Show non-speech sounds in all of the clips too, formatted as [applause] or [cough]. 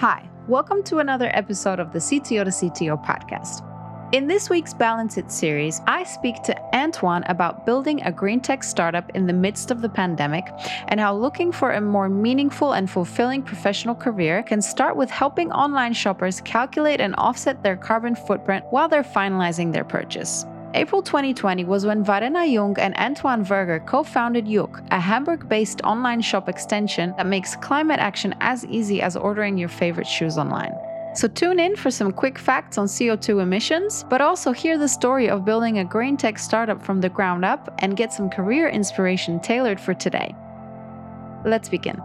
Hi, welcome to another episode of the CTO to CTO podcast. In this week's Balance It series, I speak to Antoine about building a green tech startup in the midst of the pandemic and how looking for a more meaningful and fulfilling professional career can start with helping online shoppers calculate and offset their carbon footprint while they're finalizing their purchase. April 2020 was when Verena Jung and Antoine Verger co founded Yook, a Hamburg based online shop extension that makes climate action as easy as ordering your favorite shoes online. So tune in for some quick facts on CO2 emissions, but also hear the story of building a green tech startup from the ground up and get some career inspiration tailored for today. Let's begin.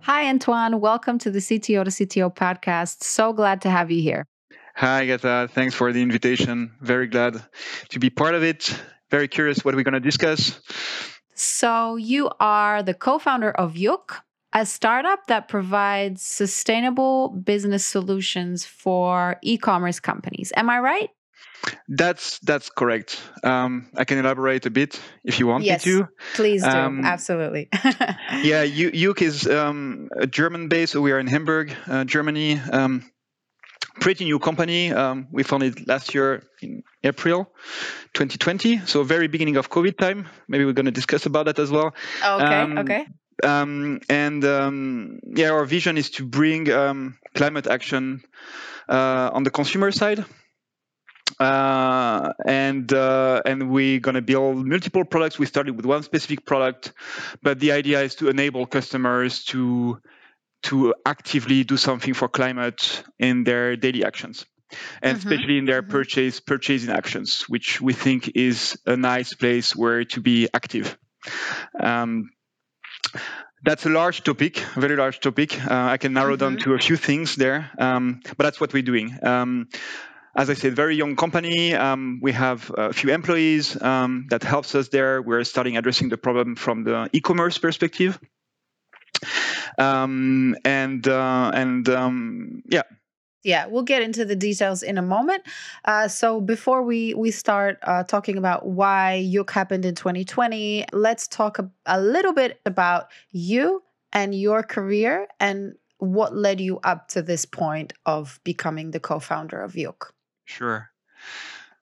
Hi, Antoine. Welcome to the CTO to CTO podcast. So glad to have you here. Hi, Agatha. Thanks for the invitation. Very glad to be part of it. Very curious what we're going to discuss. So, you are the co founder of Yook, a startup that provides sustainable business solutions for e commerce companies. Am I right? That's that's correct. Um, I can elaborate a bit if you want yes, me to. Please do. Um, Absolutely. [laughs] yeah, Yook is um, a German base. So we are in Hamburg, uh, Germany. Um, pretty new company. Um, we founded last year in April 2020, so very beginning of COVID time. Maybe we're going to discuss about that as well. Okay. Um, okay. Um, and um, yeah, our vision is to bring um, climate action uh, on the consumer side. Uh, and uh, and we're gonna build multiple products. We started with one specific product, but the idea is to enable customers to to actively do something for climate in their daily actions and mm-hmm. especially in their mm-hmm. purchase purchasing actions which we think is a nice place where to be active um, that's a large topic, a very large topic. Uh, I can narrow mm-hmm. down to a few things there, um, but that's what we're doing. Um, as I said, very young company. Um, we have a few employees um, that helps us there. We're starting addressing the problem from the e-commerce perspective um, and uh, and um, yeah. Yeah, we'll get into the details in a moment. Uh, so before we we start uh, talking about why Yook happened in 2020, let's talk a, a little bit about you and your career and what led you up to this point of becoming the co-founder of Yook. Sure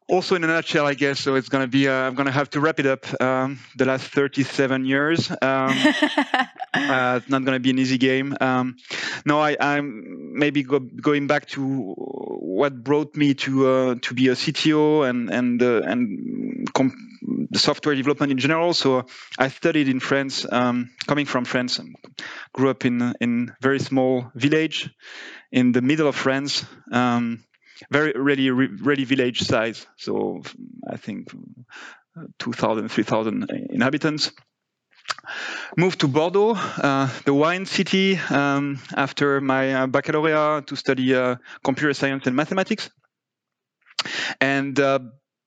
also in a nutshell, I guess. So it's going to be, uh, I'm going to have to wrap it up. Um, the last 37 years. Um, [laughs] uh, it's not going to be an easy game. Um, no, I, am maybe go, going back to what brought me to uh, to be a CTO and and uh, and com- software development in general. So I studied in France, um, coming from France, grew up in in very small village in the middle of France. Um, very really really village size. So I think 2,000, 3,000 inhabitants. Moved to Bordeaux, uh, the wine city, um, after my uh, baccalaureate to study uh, computer science and mathematics. And uh,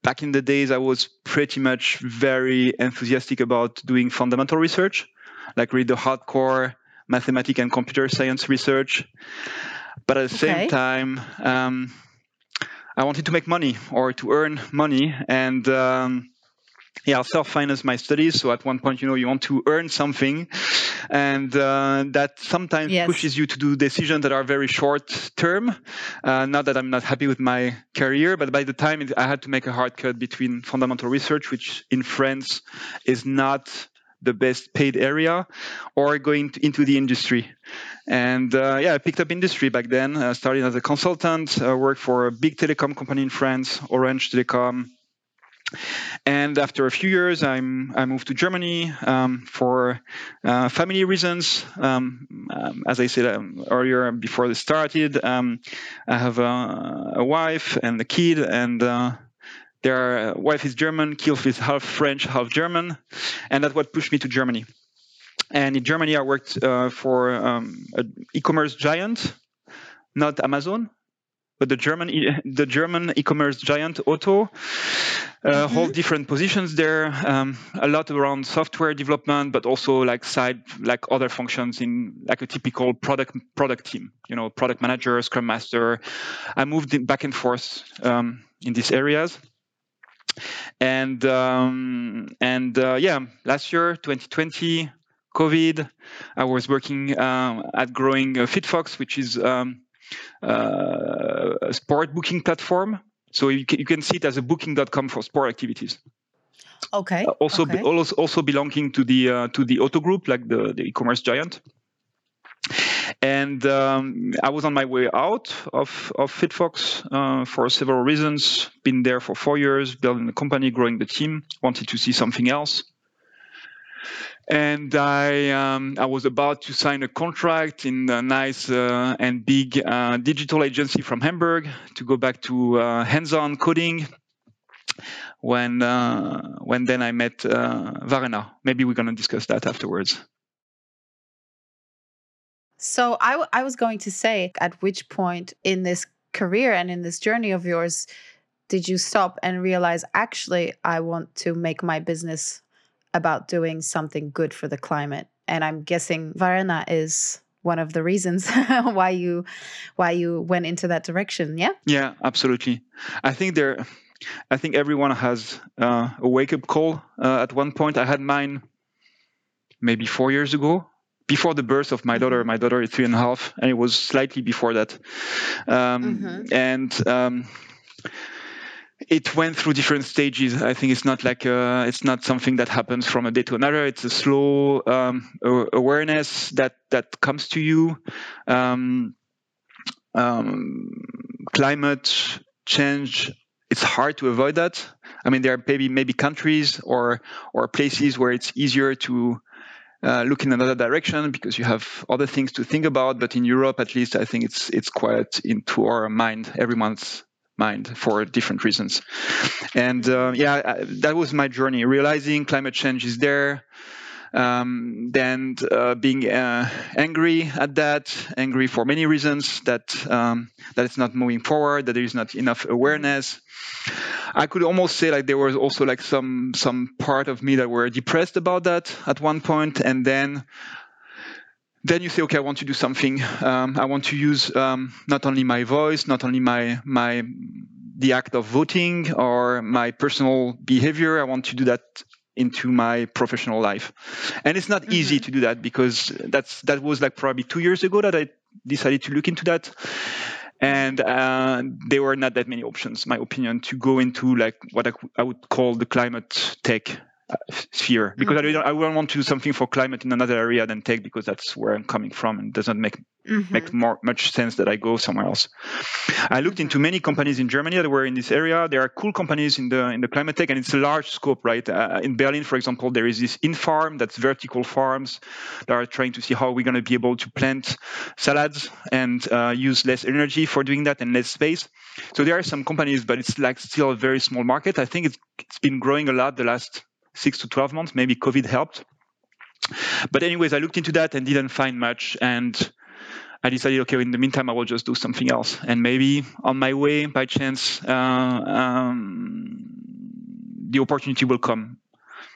back in the days, I was pretty much very enthusiastic about doing fundamental research, like read the hardcore mathematics and computer science research. But at the okay. same time, um, I wanted to make money or to earn money, and um, yeah, I'll self-finance my studies. So at one point, you know, you want to earn something, and uh, that sometimes yes. pushes you to do decisions that are very short term. Uh, not that I'm not happy with my career, but by the time I had to make a hard cut between fundamental research, which in France is not the best paid area or going to, into the industry. And uh, yeah, I picked up industry back then. I started as a consultant, uh, worked for a big telecom company in France, Orange Telecom. And after a few years, I'm, I moved to Germany um, for uh, family reasons. Um, um, as I said um, earlier, before this started, um, I have a, a, wife and a kid, and uh, their wife is German, Kilf is half French, half German, and that's what pushed me to Germany. And in Germany, I worked uh, for um, an e-commerce giant, not Amazon, but the German e- the German e-commerce giant Otto. Uh, mm-hmm. hold different positions there, um, a lot around software development, but also like side like other functions in like a typical product product team. You know, product manager, scrum master. I moved back and forth um, in these areas and um, and uh, yeah, last year, 2020, COVID. I was working um, at growing uh, FitFox, which is um, uh, a sport booking platform. So you can, you can see it as a booking.com for sport activities. Okay. Uh, also, okay. Be, also, also belonging to the uh, to the Otto Group, like the, the e-commerce giant. And um, I was on my way out of, of FitFox uh, for several reasons. Been there for four years, building the company, growing the team, wanted to see something else. And I, um, I was about to sign a contract in a nice uh, and big uh, digital agency from Hamburg to go back to uh, hands-on coding. When, uh, when then I met uh, Verena. Maybe we're going to discuss that afterwards. So I, I was going to say, at which point in this career and in this journey of yours did you stop and realize, actually, I want to make my business about doing something good for the climate? And I'm guessing Verena is one of the reasons [laughs] why you why you went into that direction. Yeah. Yeah, absolutely. I think there. I think everyone has uh, a wake up call uh, at one point. I had mine maybe four years ago before the birth of my daughter. Mm-hmm. My daughter is three and a half, and it was slightly before that. Um, Mhm. And um, it went through different stages. I think it's not like uh it's not something that happens from a day to another. It's a slow um, a- awareness that that comes to you. Um, um, climate change. It's hard to avoid that. I mean, there are maybe maybe countries or or places where it's easier to uh, look in another direction because you have other things to think about. But in Europe, at least, I think it's it's quite into our mind, everyone's mind, for different reasons. And uh, yeah, I, that was my journey, realizing climate change is there. Um, then uh, being uh, angry at that, angry for many reasons that um, that it's not moving forward, that there is not enough awareness. I could almost say like there was also like some some part of me that were depressed about that at one point, and then then you say, okay, I want to do something. Um, I want to use um, not only my voice, not only my my the act of voting or my personal behavior. I want to do that into my professional life, and it's not easy to do that because that's that was like probably two years ago that I decided to look into that. And uh, there were not that many options, my opinion, to go into like what I, I would call the climate tech sphere because I, don't, I wouldn't want to do something for climate in another area than tech because that's where I'm coming from and doesn't make Mhm. make more much sense that I go somewhere else. I looked into many companies in Germany that were in this area. There are cool companies in the in the climate tech, and it's a large scope, right? Uh, in Berlin, for example, there is this InFarm, that's vertical farms that are trying to see how we're going to be able to plant salads and uh, use less energy for doing that and less space. So there are some companies, but it's like still a very small market. I think it's it's been growing a lot the last six to twelve months. Maybe COVID helped. But anyways, I looked into that and didn't find much and. I decided, okay, in the meantime, I will just do something else. And maybe on my way, by chance, uh, um, the opportunity will come.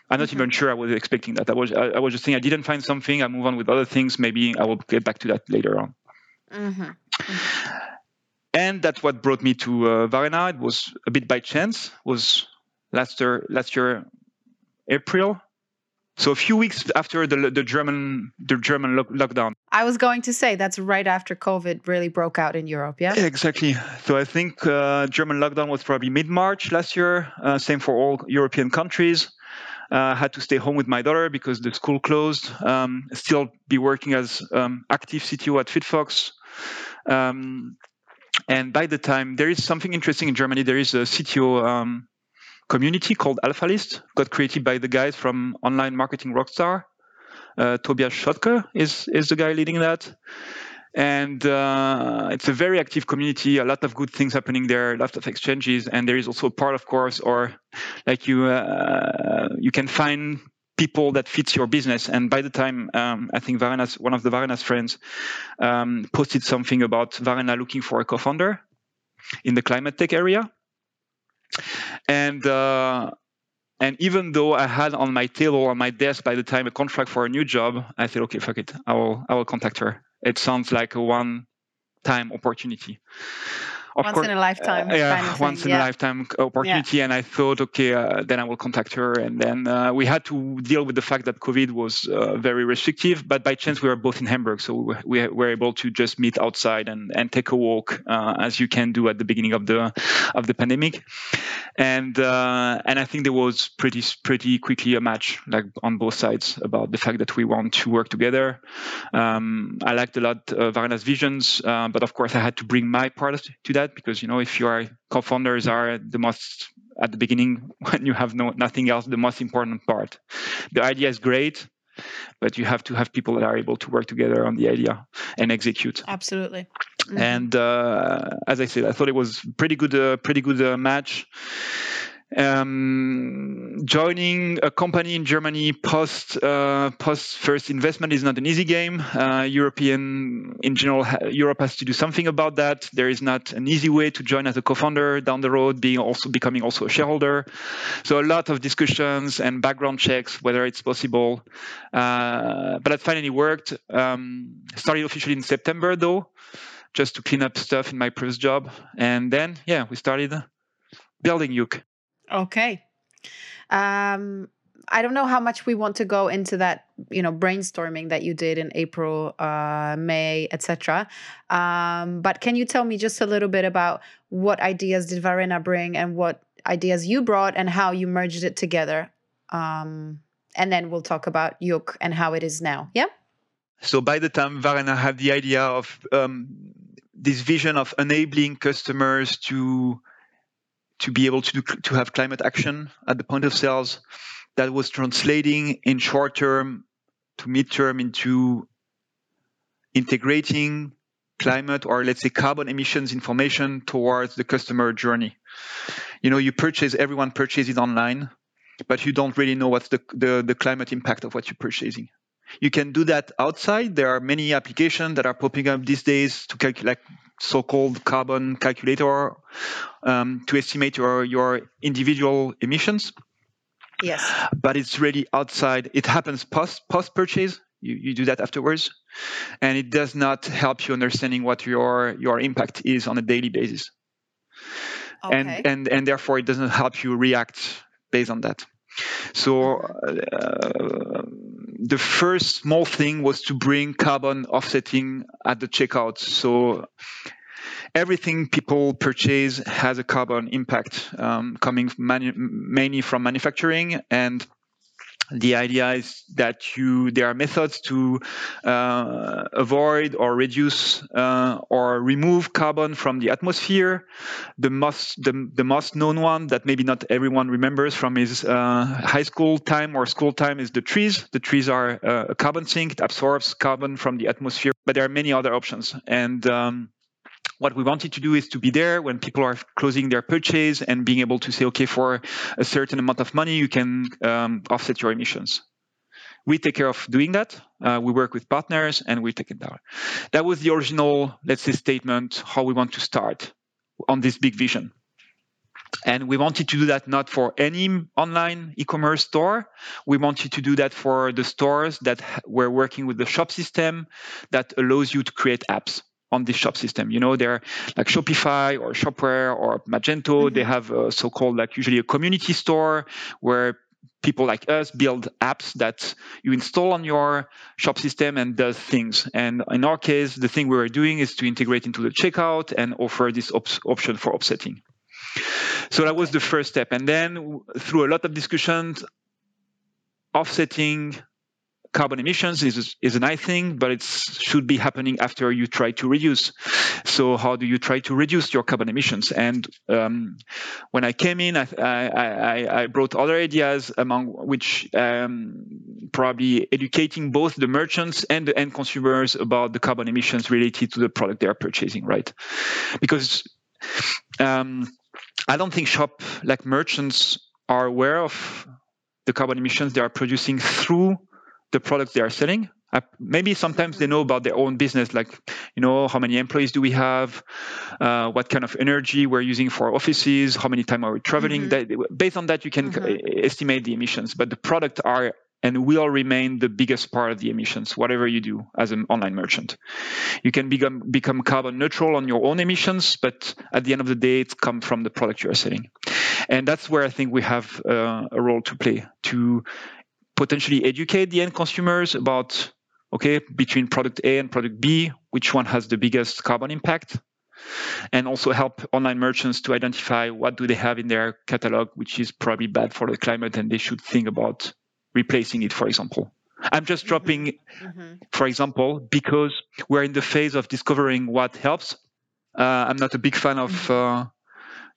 I'm not Mhm. even sure I was expecting that. I was, I, I was just saying I didn't find something. I move on with other things. Maybe I will get back to that later on. Mhm. And that's what brought me to uh, Verena. It was a bit by chance. It was last year, last year, April. So a few weeks after the the German the German lock, lockdown. I was going to say that's right after COVID really broke out in Europe. Yeah. Yeah, exactly. So I think uh, German lockdown was probably mid March last year. Uh, same for all European countries. Uh, had to stay home with my daughter because the school closed. Um, still be working as um, active CTO at FitFox. Um, and by the time there is something interesting in Germany, there is a CTO um, community called AlphaList, got created by the guys from Online Marketing Rockstar. Uh, Tobias Schlottke is is the guy leading that and uh, it's a very active community a lot of good things happening there a lot of exchanges and there is also a part of course or like you uh, you can find people that fits your business and by the time um, i think verena's one of the verena's friends um, posted something about verena looking for a co-founder in the climate tech area and uh, and even though I had on my table on my desk by the time a contract for a new job, I said, okay, fuck it, I will I will contact her. It sounds like a one time opportunity. Once course, in a lifetime. Uh, yeah, kind of once thing. in yeah. a lifetime opportunity. Yeah. And I thought, okay, uh, then I will contact her. And then uh, we had to deal with the fact that COVID was uh, very restrictive. But by chance, we were both in Hamburg, so we were able to just meet outside and, and take a walk, uh, as you can do at the beginning of the of the pandemic. And uh, and I think there was pretty pretty quickly a match, like on both sides, about the fact that we want to work together. Um, I liked a lot uh, Verena's visions, but of course, I had to bring my part to that because you know if you are co-founders are the most at the beginning [laughs] when you have no nothing else the most important part. The idea is great but you have to have people that are able to work together on the idea and execute. Absolutely. Mm-hmm. and uh, as i said i thought it was pretty good uh, pretty good uh, match um, joining a company in Germany post uh, post first investment is not an easy game. Uh, European in general, Europe has to do something about that. There is not an easy way to join as a co-founder down the road, being also becoming also a shareholder. So a lot of discussions and background checks whether it's possible. Uh, but it finally worked. Um, started officially in September though, just to clean up stuff in my previous job, and then yeah, we started building Yook. Okay. Um, I don't know how much we want to go into that, you know, brainstorming that you did in April, uh, May, etc. Um, but can you tell me just a little bit about what ideas did Verena bring and what ideas you brought and how you merged it together? Um, and then we'll talk about Yook and how it is now. Yeah. So by the time Verena had the idea of um, this vision of enabling customers to to be able to do, to have climate action at the point of sales that was translating in short term to mid term into integrating climate or let's say carbon emissions information towards the customer journey. You know, you purchase, everyone purchases online, but you don't really know what's the, the, the climate impact of what you're purchasing. You can do that outside. There are many applications that are popping up these days to calculate so-called carbon calculator um, to estimate your, your individual emissions. Yes. But it's really outside. It happens post post purchase. You, you do that afterwards, and it does not help you understanding what your your impact is on a daily basis. Okay. And and and therefore it doesn't help you react based on that. So uh, the first small thing was to bring carbon offsetting at the checkout. So everything people purchase has a carbon impact um, coming manu- mainly from manufacturing and the idea is that you there are methods to uh, avoid or reduce uh, or remove carbon from the atmosphere. The most the, the most known one that maybe not everyone remembers from his uh, high school time or school time is the trees. The trees are uh, a carbon sink; it absorbs carbon from the atmosphere. But there are many other options, and um, what we wanted to do is to be there when people are closing their purchase and being able to say, okay, for a certain amount of money, you can um, offset your emissions. We take care of doing that. Uh, we work with partners and we take it down. That was the original, let's say, statement, how we want to start on this big vision. And we wanted to do that not for any online e-commerce store. We wanted to do that for the stores that were working with the shop system that allows you to create apps on this shop system. You know, they're like Shopify or Shopware or Magento. Mm-hmm. They have a so-called like usually a community store where people like us build apps that you install on your shop system and does things. And in our case, the thing we were doing is to integrate into the checkout and offer this op- option for offsetting. So that was the first step. And then through a lot of discussions, offsetting carbon emissions is, is a nice thing, but it should be happening after you try to reduce. So how do you try to reduce your carbon emissions? And um, when I came in, I, I, I, brought other ideas among which um, probably educating both the merchants and the end consumers about the carbon emissions related to the product they are purchasing, right? Because um, I don't think shop like merchants are aware of the carbon emissions they are producing through the products they are selling. Uh, maybe sometimes they know about their own business, like you know how many employees do we have, uh, what kind of energy we're using for offices, how many time are we traveling. Mm-hmm. That, based on that, you can mm-hmm. estimate the emissions. But the product are and will remain the biggest part of the emissions, whatever you do as an online merchant. You can become become carbon neutral on your own emissions, but at the end of the day, it's come from the product you're selling, and that's where I think we have uh, a role to play to potentially educate the end consumers about okay between product A and product B, which one has the biggest carbon impact and also help online merchants to identify what do they have in their catalog which is probably bad for the climate and they should think about replacing it for example i'm just mm-hmm. dropping mm-hmm. for example because we're in the phase of discovering what helps uh, i'm not a big fan of mm-hmm. uh,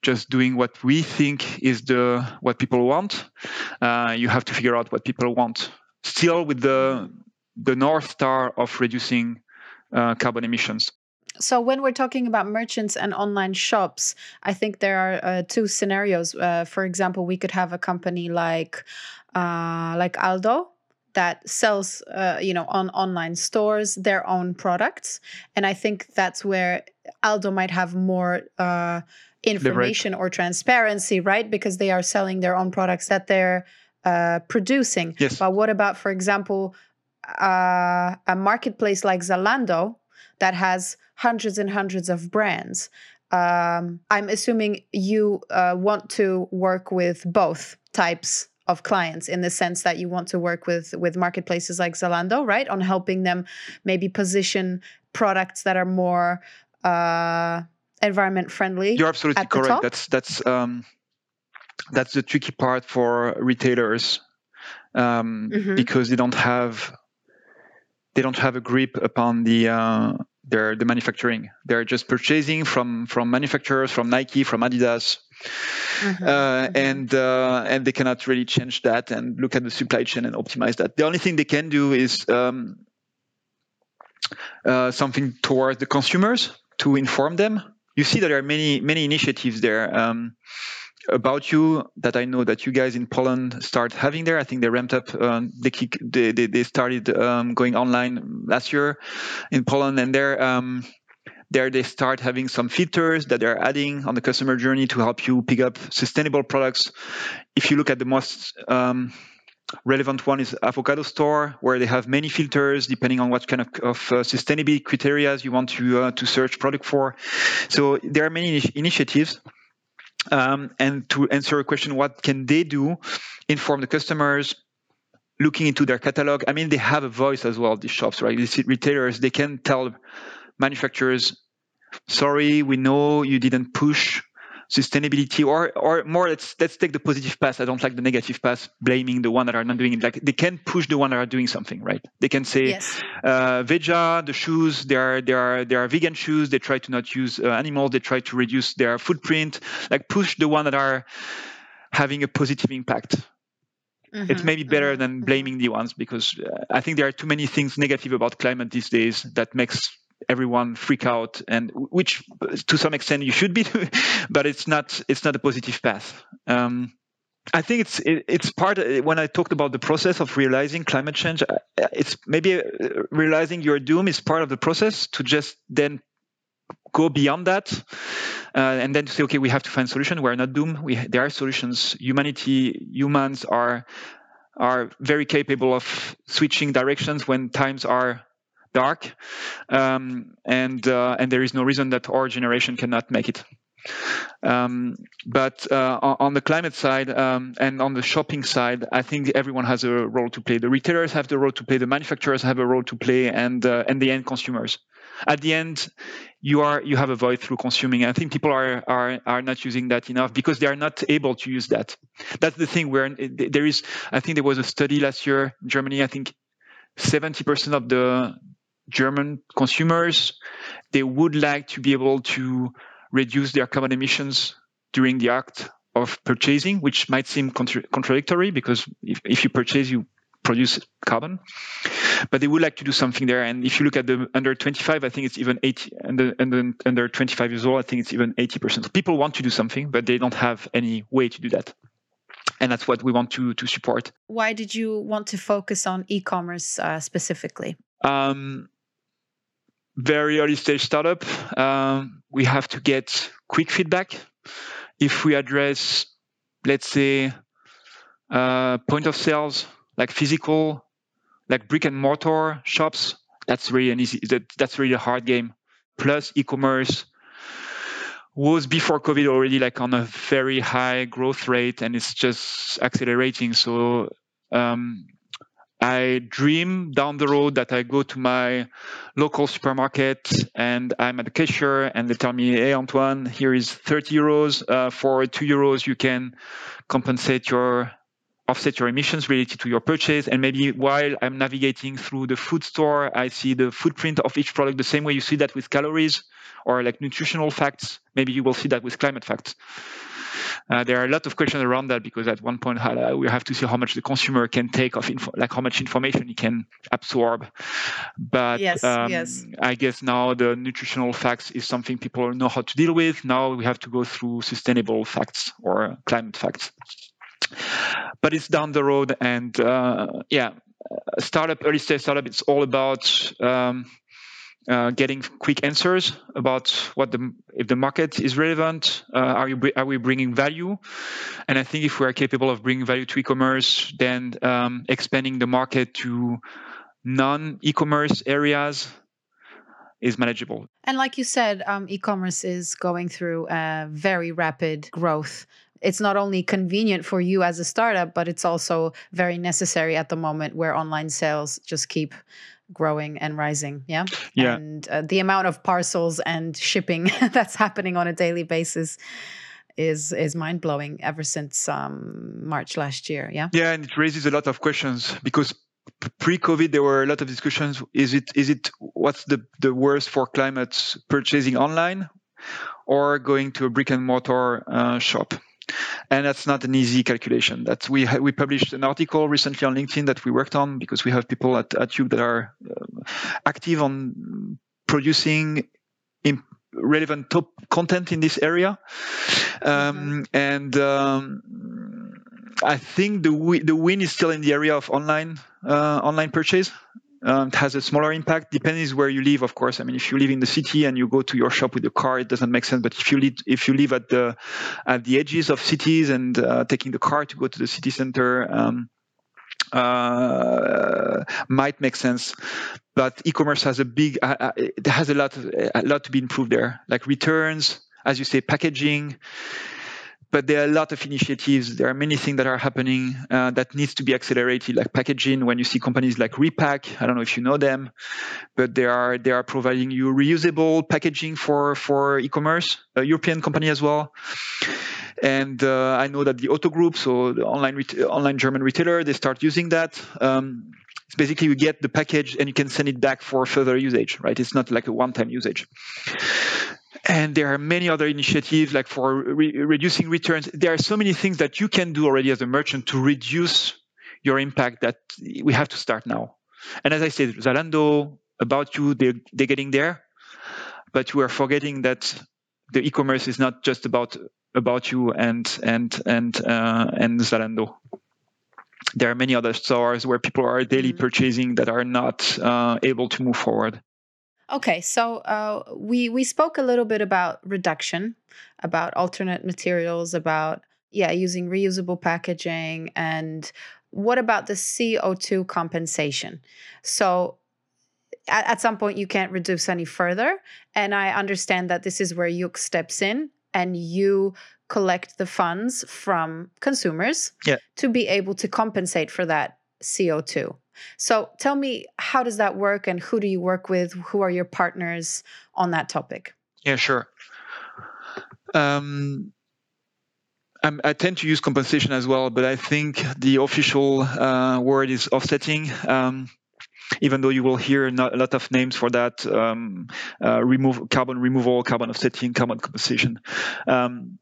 just doing what we think is the what people want. Uh, you have to figure out what people want. Still with the the north star of reducing uh, carbon emissions. So when we're talking about merchants and online shops, I think there are uh, two scenarios. Uh, for example, we could have a company like uh, like Aldo that sells, uh, you know, on online stores their own products, and I think that's where Aldo might have more uh, information or transparency, right? Because they are selling their own products that they're uh, producing. Yes. But what about, for example, a marketplace like Zalando that has hundreds and hundreds of brands. Um, I'm assuming you uh, want to work with both types of clients in the sense that you want to work with with marketplaces like Zalando, right, on helping them maybe position products that are more uh, environment friendly. You're absolutely correct. That's that's um, that's the tricky part for retailers um, mm-hmm. because they don't have they don't have a grip upon the uh, their the manufacturing. They're just purchasing from from manufacturers, from Nike, from Adidas, mm-hmm. Uh, mm-hmm. and uh, and they cannot really change that and look at the supply chain and optimize that. The only thing they can do is um, uh, something towards the consumers to inform them. You see that there are many many initiatives there. Um, about you that I know that you guys in Poland start having there. I think they ramped up. Um, they, kick, they, they, they started um, going online last year in Poland, and there um, there they start having some features that they're adding on the customer journey to help you pick up sustainable products. If you look at the most um, relevant one is avocado store where they have many filters depending on what kind of, of uh, sustainability criteria you want to uh, to search product for so there are many initiatives um, and to answer a question, what can they do? Inform the customers, looking into their catalog. I mean, they have a voice as well. These shops, right? These retailers, they can tell manufacturers, "Sorry, we know you didn't push sustainability or or more let's let's take the positive path. I don't like the negative path blaming the one that are not doing it. Like they can push the one that are doing something right? They can say yes. uh, veja the shoes they are they are they are vegan shoes. They try to not use uh, animals. They try to reduce their footprint. Like push the one that are having a positive impact. Mm-hmm, it's maybe better mm-hmm, than blaming the ones because uh, I think there are too many things negative about climate these days that makes everyone freak out and which to some extent you should be [laughs] but it's not it's not a positive path um, I think it's it, it's part when I talked about the process of realizing climate change. Uh, it's maybe uh, realizing your doom is part of the process to just then go beyond that uh, and then to say, okay, we have to find solution. We're not doomed. We there are solutions. Humanity, humans are are very capable of switching directions when times are dark, um, and uh, and there is no reason that our generation cannot make it. Um, but uh, on the climate side um, and on the shopping side, I think everyone has a role to play. The retailers have the role to play, the manufacturers have a role to play, and uh, and the end consumers. At the end, you are you have a voice through consuming. I think people are are are not using that enough because they are not able to use that. That's the thing. Where there is, I think there was a study last year in Germany. I think 70% of the German consumers, they would like to be able to reduce their carbon emissions during the act of purchasing, which might seem contra- contradictory because if, if you purchase, you produce carbon. But they would like to do something there. And if you look at the under 25, I think it's even 80, and the under 25 years old, I think it's even 80%. So people want to do something, but they don't have any way to do that. And that's what we want to to support. Why did you want to focus on e-commerce uh, specifically? Um, very early stage startup, um, we have to get quick feedback. If we address, let's say, uh, point of sales like physical, like brick and mortar shops, that's really an easy. That, that's really a hard game. Plus e-commerce was before COVID already like on a very high growth rate, and it's just accelerating. So um, I dream down the road that I go to my local supermarket and I'm at the cashier and they tell me, hey, Antoine, here is 30 euros. Uh, for two euros, you can compensate your offset your emissions related to your purchase. And maybe while I'm navigating through the food store, I see the footprint of each product the same way you see that with calories or like nutritional facts. Maybe you will see that with climate facts. Uh, there are a lot of questions around that because at one point uh, we have to see how much the consumer can take of info, like how much information he can absorb. But yes, um, yes. I guess now the nutritional facts is something people know how to deal with. Now we have to go through sustainable facts or climate facts. But it's down the road, and uh, yeah, startup, early stage startup, it's all about um, uh, getting quick answers about what the if the market is relevant. Uh, are you are we bringing value? And I think if we are capable of bringing value to e-commerce, then um, expanding the market to non-e-commerce areas is manageable. And like you said, um, e-commerce is going through a very rapid growth. It's not only convenient for you as a startup, but it's also very necessary at the moment where online sales just keep growing and rising yeah yeah and uh, the amount of parcels and shipping [laughs] that's happening on a daily basis is is mind blowing ever since um, March last year. Yeah. Yeah, and it raises a lot of questions because pre-COVID there were a lot of discussions. Is it is it what's the the worst for climate purchasing online or going to a brick and mortar uh, shop? And that's not an easy calculation. That we ha- we published an article recently on LinkedIn that we worked on because we have people at at that are uh, active on producing imp- relevant top content in this area, um, mm-hmm. and. Um, I think the the win is still in the area of online uh, online purchase um, it has a smaller impact depends where you live of course. I mean if you live in the city and you go to your shop with a car it doesn't make sense. But if you live if you live at the at the edges of cities and uh, taking the car to go to the city center um, uh, might make sense. But e-commerce has a big uh, uh it has a lot of, a lot to be improved there. Like returns as you say packaging but there are a lot of initiatives. There are many things that are happening uh, that needs to be accelerated, like packaging. When you see companies like Repack, I don't know if you know them, but they are they are providing you reusable packaging for for e-commerce, a European company as well. And uh, I know that the Otto Group, so the online ret- online German retailer, they start using that. Um, it's basically you get the package and you can send it back for further usage, right? It's not like a one-time usage. And there are many other initiatives like for re- reducing returns. There are so many things that you can do already as a merchant to reduce your impact that we have to start now. And as I said, Zalando, About You, they're, they're getting there, but we are forgetting that the e-commerce is not just about about you and and and uh, and Zalando. There are many other stores where people are daily mm-hmm. purchasing that are not uh, able to move forward. Okay, so uh, we we spoke a little bit about reduction, about alternate materials, about yeah, using reusable packaging, and what about the CO two compensation? So at, at some point you can't reduce any further, and I understand that this is where Yook steps in and you collect the funds from consumers yeah. to be able to compensate for that CO two. So tell me, how does that work and who do you work with? Who are your partners on that topic? Yeah, sure. Um, i tend to use compensation as well, but I think the official uh, word is offsetting. Um, even though you will hear a lot of names for that, um, uh, remove carbon removal, carbon offsetting, carbon compensation. Um,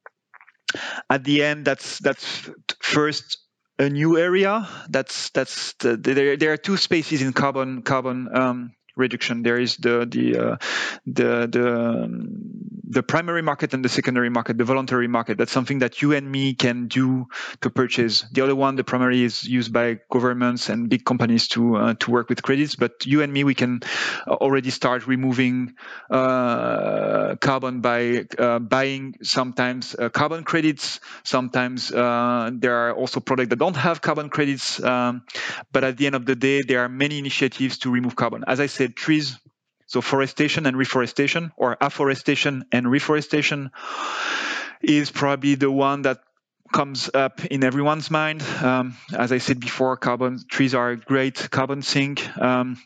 at the end, that's that's first a new area. That's that's the, there. There are two spaces in carbon carbon um, reduction. There is the the uh, the the um, the primary market and the secondary market, the voluntary market. That's something that you and me can do to purchase. The other one, the primary, is used by governments and big companies to uh, to work with credits. But you and me, we can already start removing uh, carbon by uh, buying sometimes uh, carbon credits. Sometimes uh, there are also products that don't have carbon credits. Um, but at the end of the day, there are many initiatives to remove carbon. As I said, trees so forestation and reforestation, or afforestation and reforestation, is probably the one that comes up in everyone's mind. Um, as I said before, carbon trees are a great carbon sink. Um,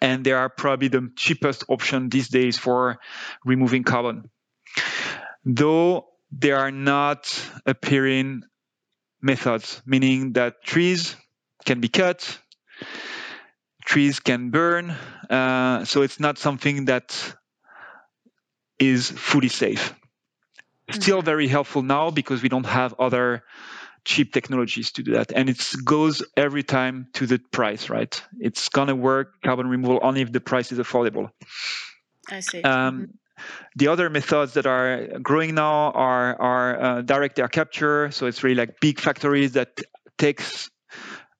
and they are probably the cheapest option these days for removing carbon. Though they are not appearing methods, meaning that trees can be cut, trees can burn. Uh, so it's not something that is fully safe. Still mm-hmm. very helpful now because we don't have other cheap technologies to do that. And it goes every time to the price, right? It's going to work carbon removal only if the price is affordable. I see. Um, mm-hmm. The other methods that are growing now are, are uh, direct air capture. So it's really like big factories that takes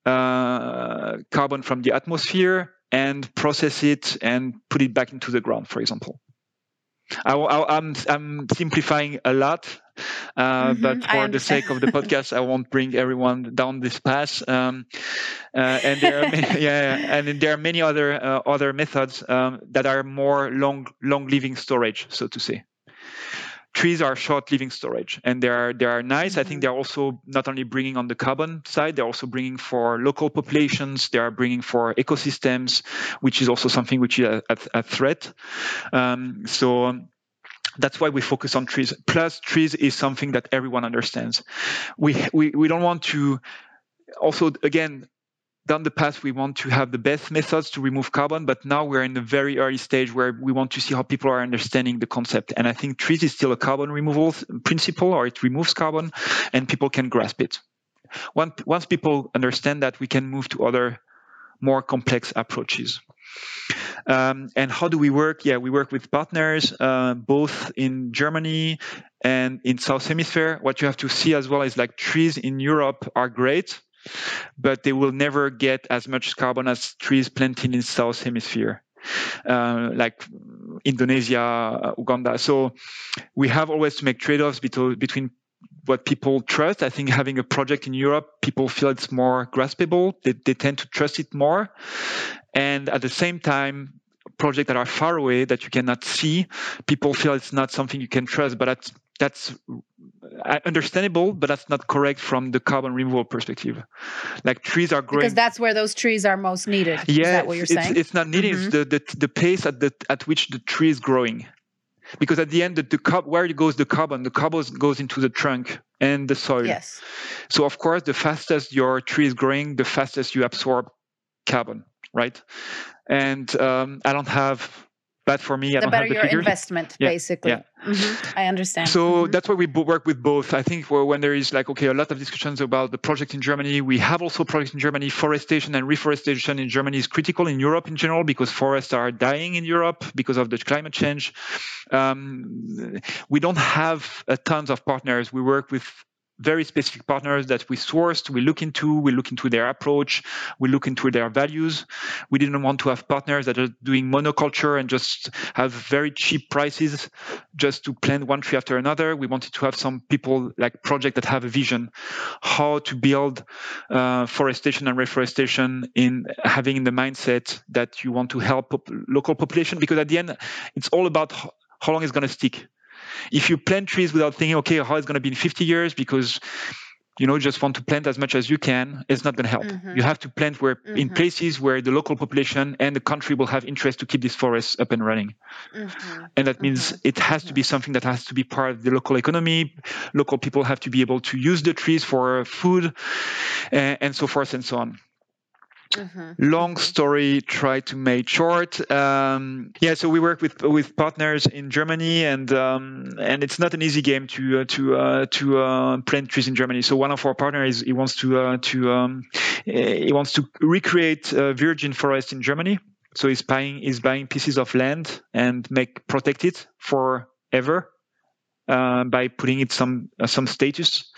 uh, carbon from the atmosphere and process it and put it back into the ground, for example. I, am I'm, I'm simplifying a lot, uh, mm-hmm, but for the sake of the podcast, I won't bring everyone down this path. Um, uh, and there are many, [laughs] yeah, and there are many other uh, other methods um, that are more long long living storage, so to say trees are short living storage and they are they are nice. Mm-hmm. I think mm-hmm. they're also not only bringing on the carbon side, they're also bringing for local populations. They are bringing for ecosystems, which is also something which is a, a, a threat. Um, so that's why we focus on trees. Plus, trees is something that everyone understands. We we we don't want to also again down the path we want to have the best methods to remove carbon but now we're in a very early stage where we want to see how people are understanding the concept. And i think trees is still a carbon removal principle or it removes carbon and people can grasp it. Once people understand that we can move to other more complex approaches. Um, and how do we work? Yeah we work with partners uh, both in germany and in south hemisphere. What you have to see as well is like trees in europe are great but they will never get as much carbon as trees planted in the south hemisphere uh, like indonesia uganda so we have always to make trade-offs between what people trust. I think having a project in Europe, people feel it's more graspable. They, they tend to trust it more. And at the same time, projects that are far away that you cannot see, people feel it's not something you can trust. But that's that's uh, understandable, but that's not correct from the carbon removal perspective. Like trees are growing because that's where those trees are most needed. Yeah, is that what you're it's, saying? It's not needed. Mm-hmm. It's the, the the pace at the at which the tree is growing, because at the end, the, the where it goes the carbon, the carbon goes into the trunk and the soil. Yes. So of course, the fastest your tree is growing, the fastest you absorb carbon, right? And um, I don't have bad for me. I the better the your investment, yeah, basically. Yeah. Mm-hmm. I understand. So mm-hmm. that's why we work with both. I think when there is like okay, a lot of discussions about the project in Germany, we have also projects in Germany. Forestation and reforestation in Germany is critical in Europe in general because forests are dying in Europe because of the climate change. Um, we don't have a tons of partners. We work with very specific partners that we sourced, we look into, we look into their approach, we look into their values. We didn't want to have partners that are doing monoculture and just have very cheap prices just to plant one tree after another. We wanted to have some people like project that have a vision how to build uh, forestation and reforestation in having the mindset that you want to help local population because at the end it's all about how long it's going to stick if you plant trees without thinking, okay, how it's going to be in 50 years, because you know just want to plant as much as you can it's not going to help mm-hmm. you have to plant where mm-hmm. in places where the local population and the country will have interest to keep these forests up and running mm-hmm. and that means mm-hmm. it has to be something that has to be part of the local economy local people have to be able to use the trees for food and, and so forth and so on Mm-hmm. Long story, try to make short. Um, yeah, so we work with with partners in Germany, and um, and it's not an easy game to uh, to uh, to uh, plant trees in Germany. So one of our partners he wants to uh, to um, he wants to recreate virgin forest in Germany. So he's buying he's buying pieces of land and make protect it for ever uh, by putting it some uh, some status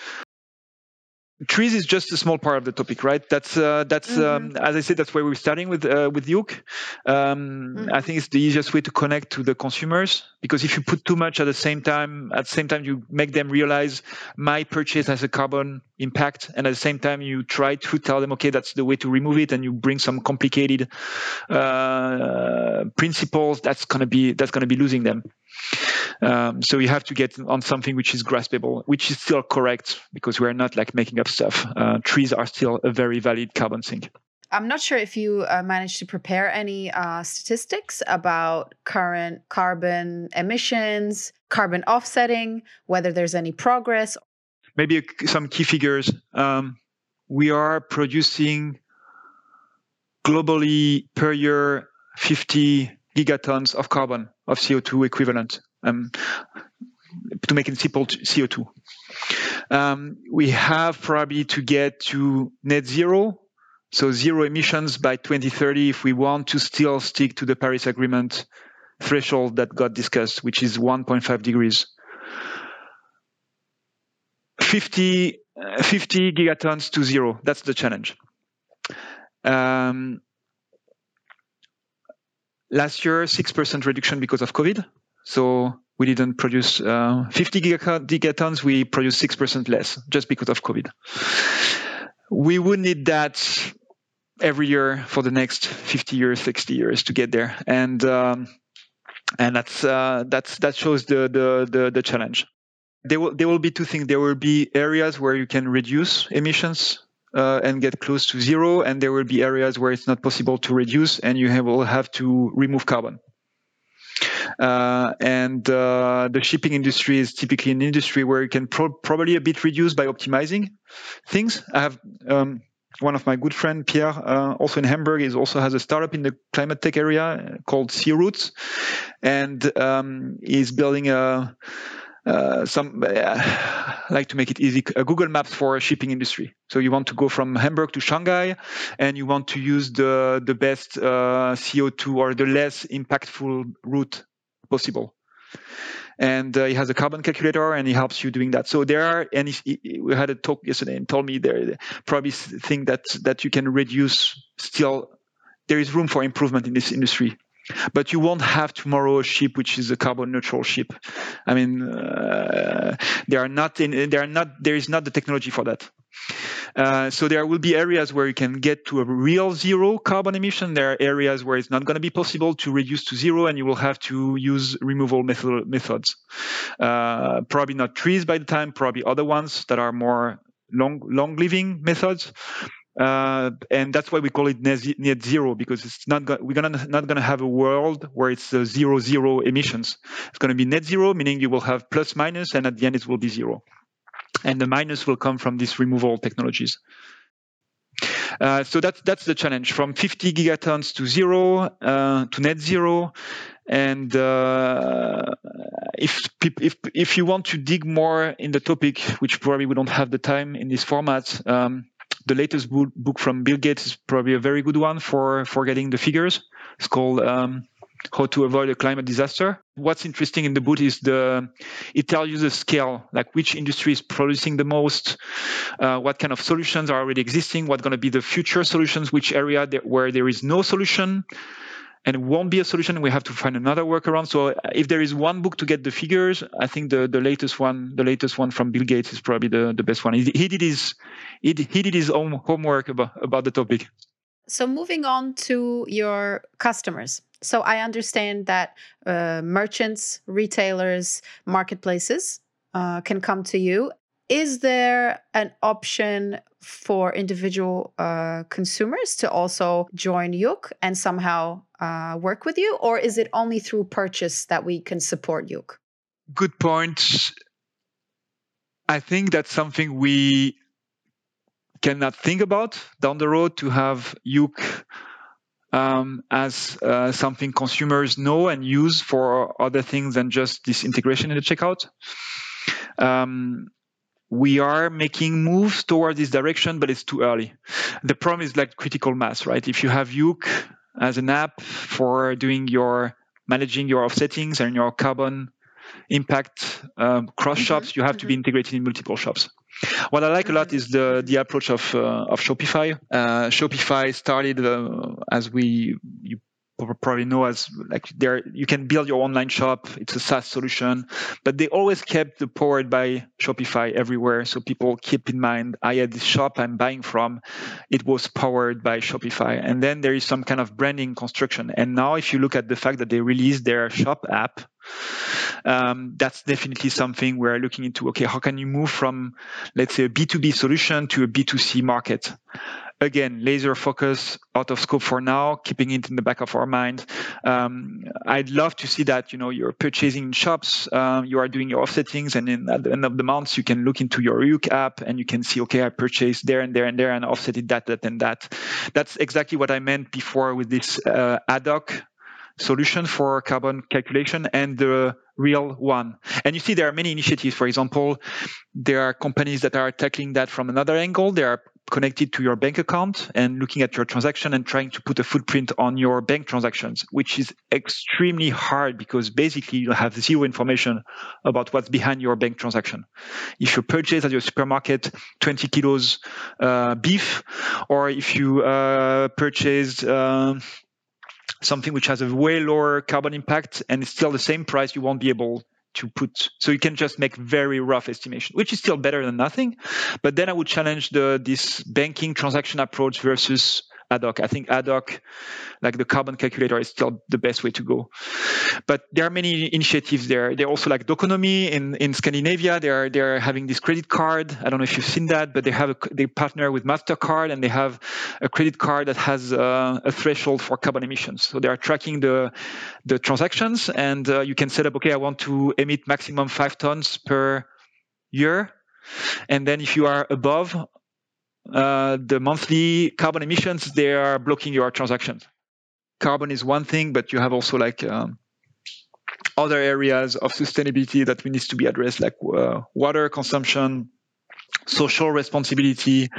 trees is just a small part of the topic, right? That's uh, that's mm-hmm. um, as I said, that's where we're starting with uh, with Yook. Um, mm-hmm. I think it's the easiest way to connect to the consumers because if you put too much at the same time, at the same time you make them realize my purchase has a carbon impact, and at the same time you try to tell them, okay, that's the way to remove it, and you bring some complicated uh, principles. That's gonna be that's gonna be losing them. Um, so you have to get on something which is graspable, which is still correct because we're not like making up stuff. Uh, trees are still a very valid carbon sink. I'm not sure if you uh, managed to prepare any uh, statistics about current carbon emissions, carbon offsetting, whether there's any progress. Maybe some key figures. Um, we are producing globally per year 50 gigatons of carbon of CO2 equivalent um, to make it simple CO2. Um, we have probably to get to net zero, so zero emissions by 2030 if we want to still stick to the Paris Agreement threshold that got discussed, which is 1.5 degrees. 50, uh, 50 gigatons to zero. That's the challenge. Um, last year, 6% reduction because of COVID. So we didn't produce uh, 50 gigatons, we produced 6% less just because of COVID. We would need that every year for the next 50 years, 60 years to get there. And um, and that's uh, that's that shows the the the, the challenge. There will there will be two things. There will be areas where you can reduce emissions uh, and get close to zero, and there will be areas where it's not possible to reduce, and you have, will have to remove carbon. Uh, and uh, the shipping industry is typically an industry where you can pro- probably a bit reduce by optimizing things. I have um, one of my good friend Pierre, uh, also in Hamburg, is also has a startup in the climate tech area called Searoutes, and um, is building a uh, some uh, [sighs] like to make it easy a google maps for shipping industry. So you want to go from hamburg to shanghai and you want to use the the best uh, co2 or the less impactful route possible. And uh, he has a carbon calculator and he helps you doing that. So there are and he, he, we had a talk yesterday and told me there probably think that that you can reduce still there is room for improvement in this industry but you won't have tomorrow a ship which is a carbon neutral ship. I mean, uh, they are not in. They are not. There is not the technology for that. Uh, so there will be areas where you can get to a real zero carbon emission. There are areas where it's not going to be possible to reduce to zero, and you will have to use removal method, methods. Uh, probably not trees by the time. Probably other ones that are more long long living methods uh, and that's why we call it net zero because it's not go- we're gonna not gonna have a world where it's uh, zero zero emissions. It's gonna be net zero, meaning you will have plus minus, and at the end it will be zero. And the minus will come from these removal technologies. Uh, so that's that's the challenge from 50 gigatons to zero uh, to net zero. And uh, if if if you want to dig more in the topic, which probably we don't have the time in this format. Um, the latest book from Bill Gates is probably a very good one for for getting the figures. It's called um, How to Avoid a Climate Disaster. What's interesting in the book is the it tells you the scale, like which industry is producing the most, uh, what kind of solutions are already existing, what's going to be the future solutions, which area where there is no solution and it won't be a solution. We have to find another workaround. So uh, if there is one book to get the figures, I think the, the latest one, the latest one from Bill Gates is probably the, the best one. He, he did his he he did his own homework about, about the topic. So moving on to your customers. So I understand that uh, merchants, retailers, marketplaces uh, can come to you. Is there an option for individual uh, consumers to also join Yook and somehow uh, work with you, or is it only through purchase that we can support Yook? Good point. I think that's something we cannot think about down the road to have Yook um, as uh, something consumers know and use for other things than just this integration in the checkout. Um, we are making moves toward this direction, but it's too early. The problem is like critical mass, right? If you have Yook as an app for doing your managing your offsettings and your carbon impact um, cross Mhm, shops, you have to be mhm. integrated in multiple shops. What I like a lot is the the approach of uh, of Shopify. Uh, Shopify started uh, as we you probably know as like there you can build your online shop. It's a SaaS solution, but they always kept the powered by Shopify everywhere. So people keep in mind, I had this shop I'm buying from, it was powered by Shopify. And then there is some kind of branding construction. And now if you look at the fact that they released their shop app, um, that's definitely something we're looking into. Okay, how can you move from, let's say, a B2B solution to a B2C market? Again, laser focus, out of scope for now, keeping it in the back of our mind. Um, I'd love to see that, you know, you're purchasing in shops, um, you are doing your offsettings, and then at the end of the month, you can look into your Yook app and you can see, okay, I purchased there and there and there and offsetted that, that, and that. That's exactly what I meant before with this uh, ad hoc solution for carbon calculation and the real one. And you see there are many initiatives. For example, there are companies that are tackling that from another angle. They are connected to your bank account and looking at your transaction and trying to put a footprint on your bank transactions, which is extremely hard because basically you have zero information about what's behind your bank transaction. If you purchase at your supermarket 20 kilos uh, beef, or if you uh, purchase uh, something which has a way lower carbon impact and it's still the same price, you won't be able to put. So you can just make very rough estimation, which is still better than nothing. But then I would challenge the this banking transaction approach versus ad hoc. I think ad hoc, like the carbon calculator, is still the best way to go. But there are many initiatives there. They're also like Doconomy in, in Scandinavia. They're they're having this credit card. I don't know if you've seen that, but they have a, they partner with Mastercard and they have a credit card that has uh, a threshold for carbon emissions. So they are tracking the the transactions, and uh, you can set up. Okay, I want to emit maximum five tons per year, and then if you are above uh, the monthly carbon emissions, they are blocking your transactions. Carbon is one thing, but you have also like um, other areas of sustainability that we need to be addressed, like uh, water consumption, social responsibility,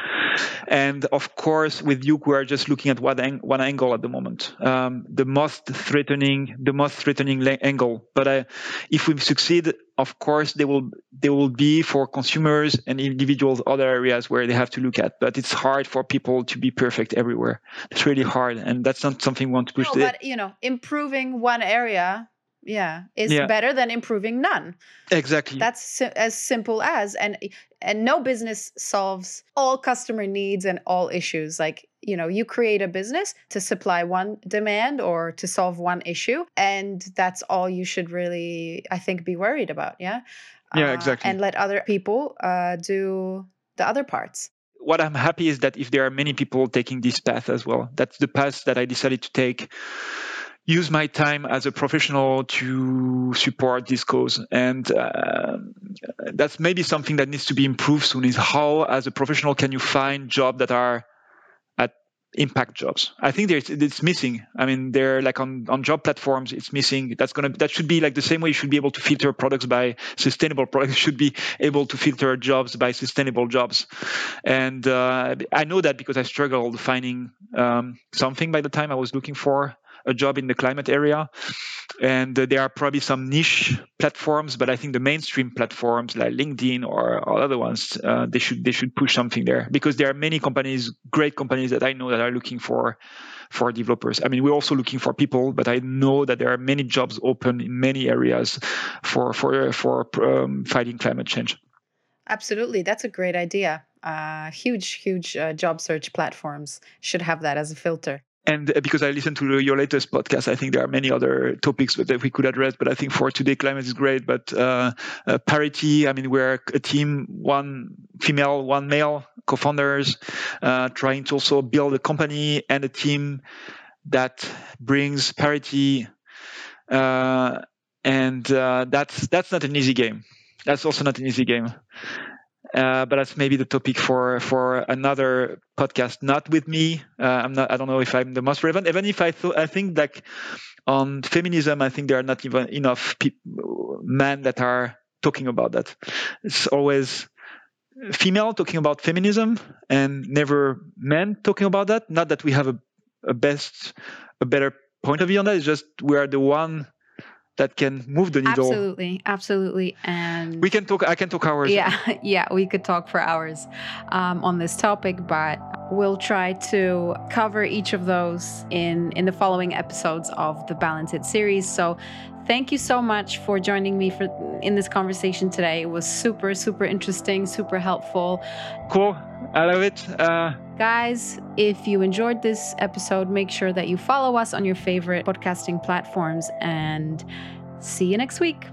and of course, with Yook, we are just looking at one, ang- one angle at the moment, um, the most threatening, the most threatening la- angle. But uh, if we succeed, of course, there will there will be for consumers and individuals other areas where they have to look at. But it's hard for people to be perfect everywhere. It's really hard, and that's not something we want to push. No, but you know, improving one area, yeah, is Yeah. better than improving none. exactly. That's si- as simple as and and no business solves all customer needs and all issues. Like you know, you create a business to supply one demand or to solve one issue, and that's all you should really, I think, be worried about. Yeah. Yeah, Uh, exactly. And let other people uh, do the other parts. what I'm happy is that if there are many people taking this path as well, that's the path that I decided to take. Use my time as a professional to support this cause, and uh, that's maybe something that needs to be improved soon. Is how, as a professional, can you find jobs that are impact jobs? I think there's it's missing. I mean, they're like on on job platforms, it's missing. That's gonna that should be like the same way you should be able to filter products by sustainable [laughs] products. You should be able to filter jobs by sustainable jobs. And uh, I know that because I struggled finding um, something by the time I was looking for a job in the climate area. And uh, there are probably some niche platforms, but I think the mainstream platforms like LinkedIn or, other ones, uh, they should they should push something there because there are many companies, great companies that I know that are looking for for developers. I mean, we're also looking for people, but I know that there are many jobs open in many areas for for for um, fighting climate change. Absolutely, that's a great idea. Uh, huge, huge uh, job search platforms should have that as a filter. And uh, because I listened to your latest podcast, I think there are many other topics that we could address. But I think for today, climate is great. But uh, uh, parity, I mean, we're a team, one female, one male, co-founders, uh, trying to also build a company and a team that brings parity. Uh, and uh, that's that's not an easy game. That's also not an easy game. Uh, but that's maybe the topic for for another podcast. Not with me. Uh, I'm not. I don't know if I'm the most relevant. Even if I thought, I think like on feminism, I think there are not even enough peop men that are talking about that. It's always female talking about feminism and never men talking about that. Not that we have a, a best, a better point of view on that. It's just we are the one that can move the needle. Absolutely, absolutely, and we can talk. I can talk hours. Yeah, [laughs] yeah, we could talk for hours um, on this topic, but we'll try to cover each of those in in the following episodes of the Balance It series. So. Thank you so much for joining me for in this conversation today. It was super, super interesting, super helpful. Cool. I love it. Uh, Guys, if you enjoyed this episode, make sure that you follow us on your favorite podcasting platforms and see you next week.